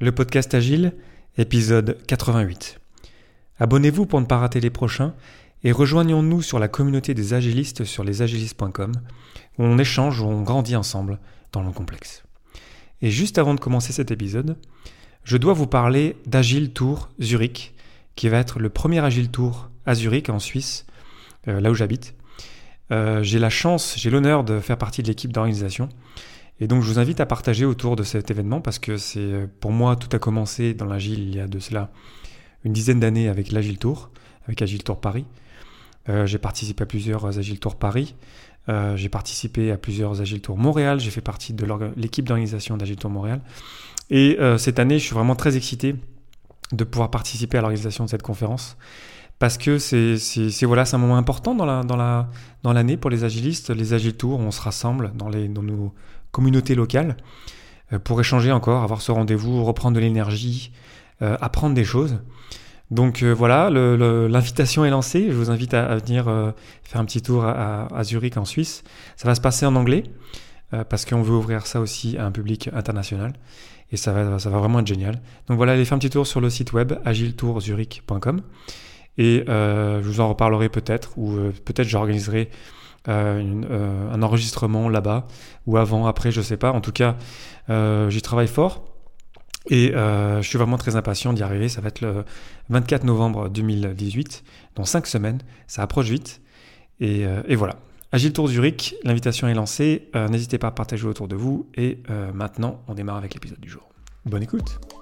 Le podcast Agile, épisode 88. Abonnez-vous pour ne pas rater les prochains et rejoignons-nous sur la communauté des agilistes sur lesagilistes.com où on échange, où on grandit ensemble dans le complexe. Et juste avant de commencer cet épisode, je dois vous parler d'Agile Tour Zurich, qui va être le premier Agile Tour à Zurich en Suisse, euh, là où j'habite. Euh, j'ai la chance, j'ai l'honneur de faire partie de l'équipe d'organisation. Et donc je vous invite à partager autour de cet événement parce que c'est euh, pour moi tout a commencé dans l'Agile il y a de cela une dizaine d'années avec l'Agile Tour, avec Agile Tour Paris. Euh, j'ai participé à plusieurs Agile Tour Paris. Euh, j'ai participé à plusieurs Agile Tour Montréal. J'ai fait partie de l'équipe d'organisation d'Agile Tour Montréal. Et cette année, je suis vraiment très excité de pouvoir participer à l'organisation de cette conférence parce que c'est voilà, un moment important dans l'année pour les agilistes. Les Agile Tours, on se rassemble dans, les, dans nos communauté locale euh, pour échanger encore, avoir ce rendez-vous, reprendre de l'énergie, euh, apprendre des choses. Donc euh, voilà, l'invitation est lancée. Je vous invite à, venir faire un petit tour à, Zurich en Suisse. Ça va se passer en anglais parce qu'on veut ouvrir ça aussi à un public international et ça va, ça va vraiment être génial. Donc voilà, allez faire un petit tour sur le site web agiletourzurich.com et je vous en reparlerai peut-être ou peut-être j'organiserai euh, euh, un enregistrement là-bas, ou avant, après, je sais pas. En tout cas, euh, j'y travaille fort. Et je suis vraiment très impatient d'y arriver. Ça va être le 24 novembre 2018, dans 5 semaines. Ça approche vite. Et, et voilà. Agile Tour Zurich, l'invitation est lancée. N'hésitez pas à partager autour de vous. Et maintenant, on démarre avec l'épisode du jour. Bonne écoute.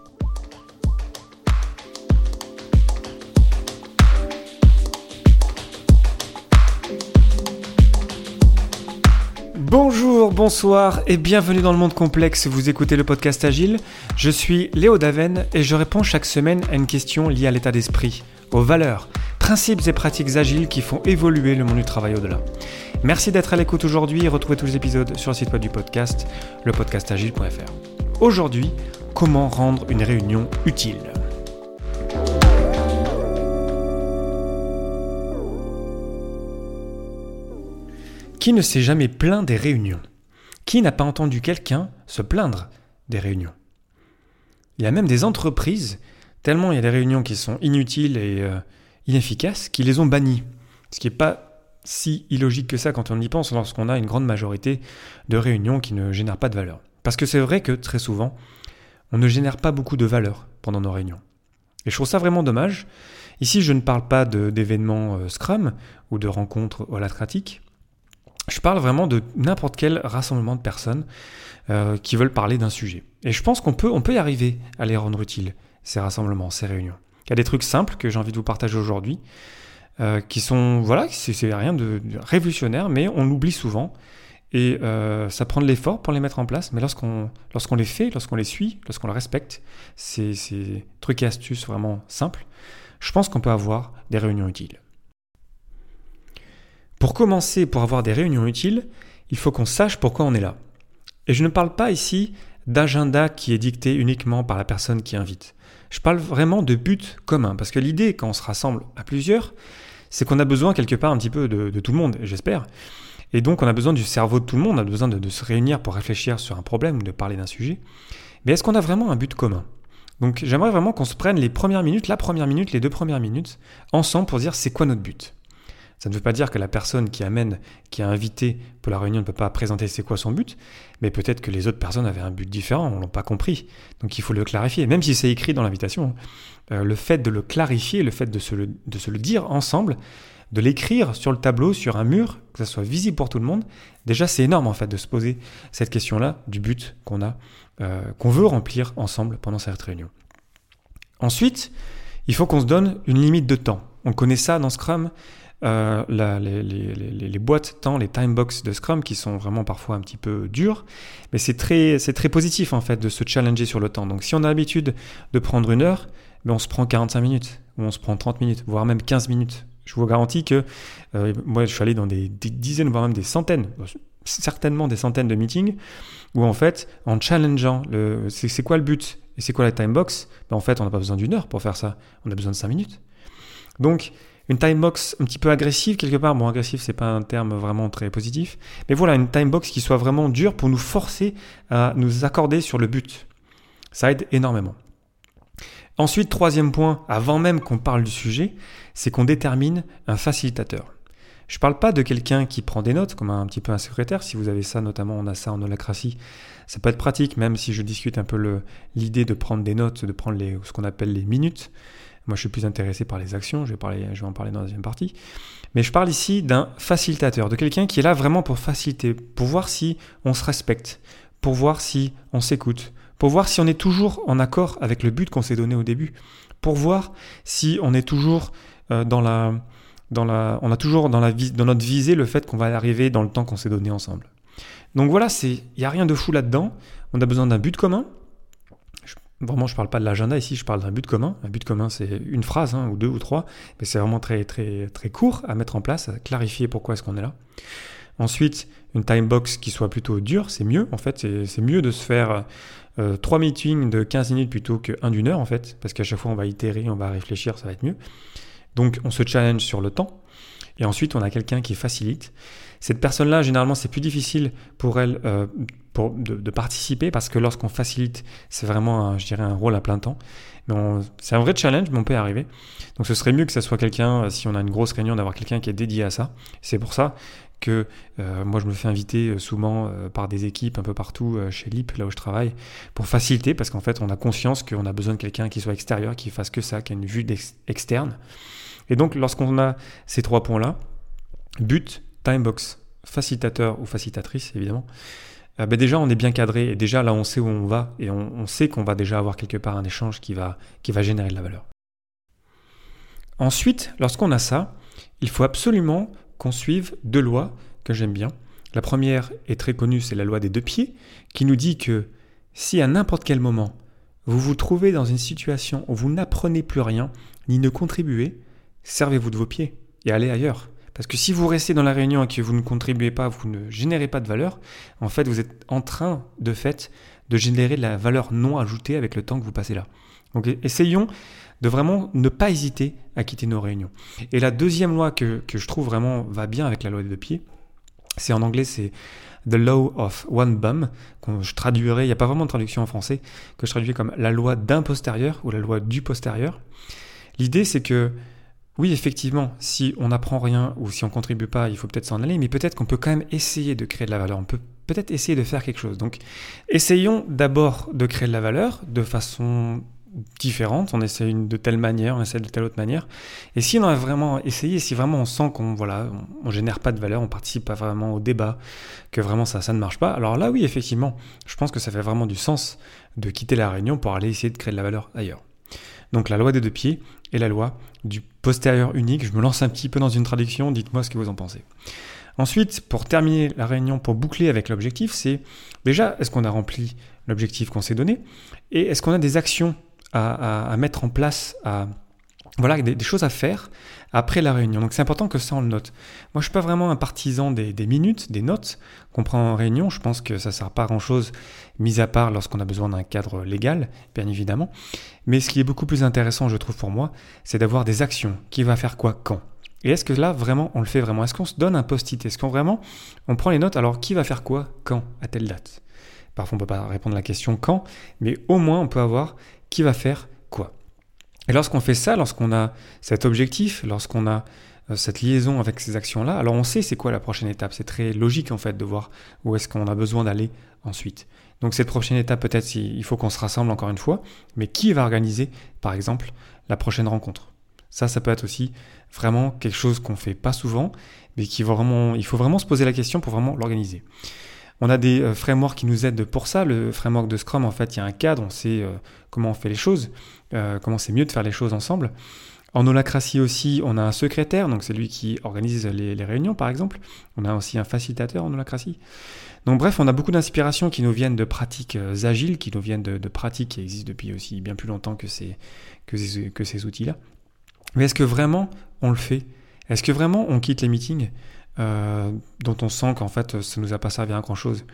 Bonsoir et bienvenue dans le monde complexe. Vous écoutez le podcast Agile. Je suis Léo Daven et je réponds chaque semaine à une question liée à l'état d'esprit, aux valeurs, principes et pratiques agiles qui font évoluer le monde du travail au-delà. Merci d'être à l'écoute aujourd'hui et retrouvez tous les épisodes sur le site web du podcast, lepodcastagile.fr. Aujourd'hui, comment rendre une réunion utile? Qui ne s'est jamais plaint des réunions? Qui n'a pas entendu quelqu'un se plaindre des réunions? Il y a même des entreprises, tellement il y a des réunions qui sont inutiles et euh, inefficaces, qui les ont bannies. Ce qui n'est pas si illogique que ça quand on y pense lorsqu'on a une grande majorité de réunions qui ne génèrent pas de valeur. Parce que c'est vrai que très souvent, on ne génère pas beaucoup de valeur pendant nos réunions. Et je trouve ça vraiment dommage. Ici, je ne parle pas d'événements euh, Scrum ou de rencontres holatratiques, je parle vraiment de n'importe quel rassemblement de personnes euh, qui veulent parler d'un sujet. Et je pense qu'on peut, on peut y arriver à les rendre utiles, ces rassemblements, ces réunions. Il y a des trucs simples que j'ai envie de vous partager aujourd'hui, euh, qui sont, voilà, c'est rien de, révolutionnaire, mais on l'oublie souvent. Et euh, ça prend de l'effort pour les mettre en place, mais lorsqu'on lorsqu'on les fait, lorsqu'on les suit, lorsqu'on les respecte, ces, ces trucs et astuces vraiment simples, je pense qu'on peut avoir des réunions utiles. Pour commencer, pour avoir des réunions utiles, il faut qu'on sache pourquoi on est là. Et je ne parle pas ici d'agenda qui est dicté uniquement par la personne qui invite. Je parle vraiment de but commun, parce que l'idée, quand on se rassemble à plusieurs, c'est qu'on a besoin quelque part un petit peu de, tout le monde, j'espère. Et donc on a besoin du cerveau de tout le monde, on a besoin de, se réunir pour réfléchir sur un problème ou de parler d'un sujet. Mais est-ce qu'on a vraiment un but commun? Donc j'aimerais vraiment qu'on se prenne les premières minutes, la première minute, les deux premières minutes, ensemble pour dire c'est quoi notre but. Ça ne veut pas dire que la personne qui amène, qui a invité pour la réunion ne peut pas présenter c'est quoi son but, mais peut-être que les autres personnes avaient un but différent, on l'a pas compris. Donc il faut le clarifier, même si c'est écrit dans l'invitation. Euh, le fait de le clarifier, le fait de se le, de se le dire ensemble, de l'écrire sur le tableau, sur un mur, que ça soit visible pour tout le monde, déjà c'est énorme en fait de se poser cette question-là du but qu'on a, euh, qu'on veut remplir ensemble pendant cette réunion. Ensuite, il faut qu'on se donne une limite de temps. On connaît ça dans Scrum. Euh, les, les, les, boîtes temps, les time box de Scrum qui sont vraiment parfois un petit peu dures, mais c'est très, très positif en fait de se challenger sur le temps. Donc si on a l'habitude de prendre une heure, mais ben, on se prend 45 minutes, ou on se prend 30 minutes, voire même 15 minutes. Je vous garantis que euh, moi je suis allé dans des, dizaines, voire même des centaines, certainement des centaines de meetings, où en fait, en challengeant, le, c'est, quoi le but et c'est quoi la time box, ben, en fait on n'a pas besoin d'une heure pour faire ça, on a besoin de 5 minutes. Donc une time box un petit peu agressive quelque part. Bon, agressif, c'est pas un terme vraiment très positif. Mais voilà, une time box qui soit vraiment dure pour nous forcer à nous accorder sur le but. Ça aide énormément. Ensuite, troisième point, avant même qu'on parle du sujet, c'est qu'on détermine un facilitateur. Je ne parle pas de quelqu'un qui prend des notes, comme un, petit peu un secrétaire. Si vous avez ça, notamment, on a ça en holacratie. Ça peut être pratique, même si je discute un peu l'idée de prendre des notes, de prendre les, ce qu'on appelle les minutes. Moi, je suis plus intéressé par les actions. Je vais, en parler dans la deuxième partie. Mais je parle ici d'un facilitateur, de quelqu'un qui est là vraiment pour faciliter, pour voir si on se respecte, pour voir si on s'écoute, pour voir si on est toujours en accord avec le but qu'on s'est donné au début, pour voir si on est toujours euh, dans la, dans la, on a toujours dans, la, dans notre visée le fait qu'on va arriver dans le temps qu'on s'est donné ensemble. Donc voilà, il n'y a rien de fou là-dedans. On a besoin d'un but commun. Vraiment, je ne parle pas de l'agenda ici, je parle d'un but commun. Un but commun, c'est une phrase, hein, ou deux ou trois, mais c'est vraiment très, très, très court à mettre en place, à clarifier pourquoi est-ce qu'on est là. Ensuite, une time box qui soit plutôt dure, c'est mieux. En fait, c'est mieux de se faire euh, trois meetings de 15 minutes plutôt qu'un d'une heure, en fait, parce qu'à chaque fois, on va itérer, on va réfléchir, ça va être mieux. Donc on se challenge sur le temps. Et ensuite, on a quelqu'un qui facilite. Cette personne-là, généralement, c'est plus difficile pour elle euh, pour, de, participer parce que lorsqu'on facilite, c'est vraiment, un, je dirais, un rôle à plein temps. C'est un vrai challenge, mais on peut y arriver. Donc ce serait mieux que ce soit quelqu'un, euh, si on a une grosse réunion, d'avoir quelqu'un qui est dédié à ça. C'est pour ça que euh, moi je me fais inviter souvent par des équipes un peu partout chez LIP, là où je travaille, pour faciliter, parce qu'en fait on a conscience qu'on a besoin de quelqu'un qui soit extérieur, qui fasse que ça, qui a une vue externe. Et donc, lorsqu'on a ces trois points-là, but, timebox, facilitateur ou facilitatrice, évidemment, euh, ben déjà on est bien cadré et déjà là on sait où on va et on, sait qu'on va déjà avoir quelque part un échange qui va, qui va générer de la valeur. Ensuite, lorsqu'on a ça, il faut absolument qu'on suive deux lois que j'aime bien. La première est très connue, c'est la loi des deux pieds, qui nous dit que si à n'importe quel moment vous vous trouvez dans une situation où vous n'apprenez plus rien, ni ne contribuez, servez-vous de vos pieds et allez ailleurs. Parce que si vous restez dans la réunion et que vous ne contribuez pas, vous ne générez pas de valeur, en fait, vous êtes en train, de fait, de générer de la valeur non ajoutée avec le temps que vous passez là. Donc essayons de vraiment ne pas hésiter à quitter nos réunions. Et la deuxième loi que, je trouve vraiment va bien avec la loi des deux pieds, c'est en anglais, c'est The Law of One Bum, que je traduirais, il n'y a pas vraiment de traduction en français, que je traduis comme la loi d'un postérieur ou la loi du postérieur. L'idée, c'est que oui, effectivement, si on n'apprend rien ou si on contribue pas, il faut peut-être s'en aller, mais peut-être qu'on peut quand même essayer de créer de la valeur. On peut peut-être essayer de faire quelque chose. Donc, essayons d'abord de créer de la valeur de façon différente. On essaie de telle manière, on essaie de telle autre manière. Et si on a vraiment essayé, si vraiment on sent qu'on voilà, on, génère pas de valeur, on participe pas vraiment au débat, que vraiment ça, ça ne marche pas, alors là, oui, effectivement, je pense que ça fait vraiment du sens de quitter la réunion pour aller essayer de créer de la valeur ailleurs. Donc la loi des deux pieds et la loi du postérieur unique. Je me lance un petit peu dans une traduction, dites-moi ce que vous en pensez. Ensuite, pour terminer la réunion, pour boucler avec l'objectif, c'est déjà, est-ce qu'on a rempli l'objectif qu'on s'est donné Et est-ce qu'on a des actions à, mettre en place, à, voilà, des, choses à faire après la réunion. Donc c'est important que ça on le note. Moi je suis pas vraiment un partisan des, minutes, des notes qu'on prend en réunion. Je pense que ça sert pas à grand chose, mis à part lorsqu'on a besoin d'un cadre légal, bien évidemment. Mais ce qui est beaucoup plus intéressant, je trouve pour moi, c'est d'avoir des actions. Qui va faire quoi quand? Et est-ce que là vraiment on le fait vraiment? Est-ce qu'on se donne un post-it? Est-ce qu'on vraiment on prend les notes? Alors qui va faire quoi quand à telle date? Parfois on peut pas répondre à la question quand, mais au moins on peut avoir qui va faire quoi. Et lorsqu'on fait ça, lorsqu'on a cet objectif, lorsqu'on a euh, cette liaison avec ces actions-là, alors on sait c'est quoi la prochaine étape. C'est très logique en fait de voir où est-ce qu'on a besoin d'aller ensuite. Donc cette prochaine étape, peut-être il faut qu'on se rassemble encore une fois, mais qui va organiser, par exemple, la prochaine rencontre? Ça, ça peut être aussi vraiment quelque chose qu'on fait pas souvent, mais qui vraiment, il faut vraiment se poser la question pour vraiment l'organiser. On a des euh, frameworks qui nous aident pour ça. Le framework de Scrum, en fait, il y a un cadre, on sait euh, comment on fait les choses, euh, comment c'est mieux de faire les choses ensemble. En holacratie aussi, on a un secrétaire, donc c'est lui qui organise les, réunions par exemple. On a aussi un facilitateur en holacratie. Donc bref, on a beaucoup d'inspirations qui nous viennent de pratiques agiles, qui nous viennent de, pratiques qui existent depuis aussi bien plus longtemps que ces, que que ces outils-là. Mais est-ce que vraiment on le fait? Est-ce que vraiment on quitte les meetings? Euh, dont on sent qu'en fait ça nous a pas servi à grand chose.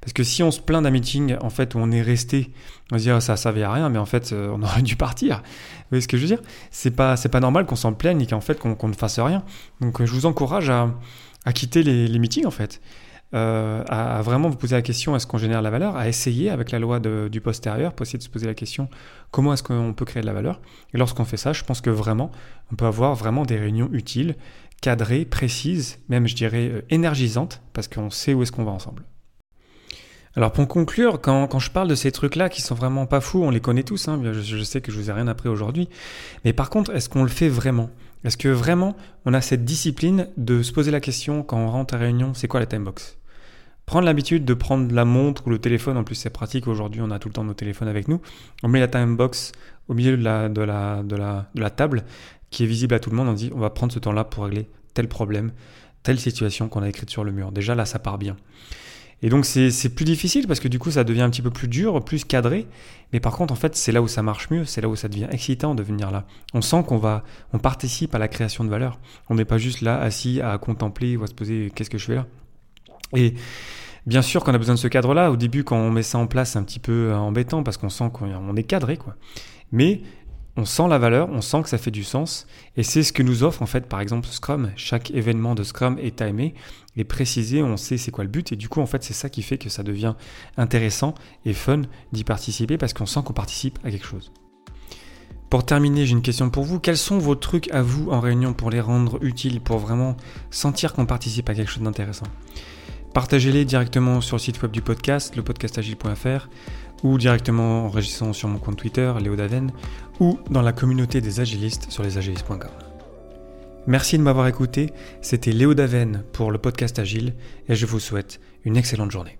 Parce que si on se plaint d'un meeting en fait où on est resté, on se dit oh, ça servait à rien, mais en fait euh, on aurait dû partir. Vous voyez ce que je veux dire? C'est pas c'est pas normal qu'on s'en plaigne et qu'en fait qu'on ne fasse rien. Donc je vous encourage à, à quitter les, les, meetings en fait. euh, à, vraiment vous poser la question est-ce qu'on génère la valeur, à essayer avec la loi du postérieur pour essayer de se poser la question comment est-ce qu'on peut créer de la valeur? Et lorsqu'on fait ça, je pense que vraiment, on peut avoir vraiment des réunions utiles, cadrées, précises, même je dirais euh, énergisantes, parce qu'on sait où est-ce qu'on va ensemble. Alors pour conclure, quand, je parle de ces trucs-là qui sont vraiment pas fous, on les connaît tous, hein, je, sais que je vous ai rien appris aujourd'hui, mais par contre, est-ce qu'on le fait vraiment? Est-ce que vraiment on a cette discipline de se poser la question quand on rentre à réunion, c'est quoi la timebox Prendre l'habitude de prendre la montre ou le téléphone, en plus c'est pratique aujourd'hui, on a tout le temps nos téléphones avec nous, on met la timebox au milieu de la, de la, de la table qui est visible à tout le monde, on dit on va prendre ce temps-là pour régler tel problème, telle situation qu'on a écrite sur le mur. Déjà là, ça part bien. Et donc c'est plus difficile parce que du coup ça devient un petit peu plus dur, plus cadré. Mais par contre en fait c'est là où ça marche mieux, c'est là où ça devient excitant de venir là. On sent qu'on va, on participe à la création de valeur. On n'est pas juste là assis à contempler ou à se poser qu'est-ce que je fais là? Et bien sûr qu'on a besoin de ce cadre-là. Au début quand on met ça en place c'est un petit peu embêtant parce qu'on sent qu'on est cadré quoi. Mais on sent la valeur, on sent que ça fait du sens, et c'est ce que nous offre en fait par exemple Scrum. Chaque événement de Scrum est timé, est précisé, on sait c'est quoi le but, et du coup en fait c'est ça qui fait que ça devient intéressant et fun d'y participer parce qu'on sent qu'on participe à quelque chose. Pour terminer, j'ai une question pour vous. Quels sont vos trucs à vous en réunion pour les rendre utiles, pour vraiment sentir qu'on participe à quelque chose d'intéressant? Partagez-les directement sur le site web du podcast, lepodcastagile.fr, ou directement en réagissant sur mon compte Twitter, Léo Daven, ou dans la communauté des agilistes sur lesagilistes.com. Merci de m'avoir écouté, c'était Léo Daven pour le podcast Agile, et je vous souhaite une excellente journée.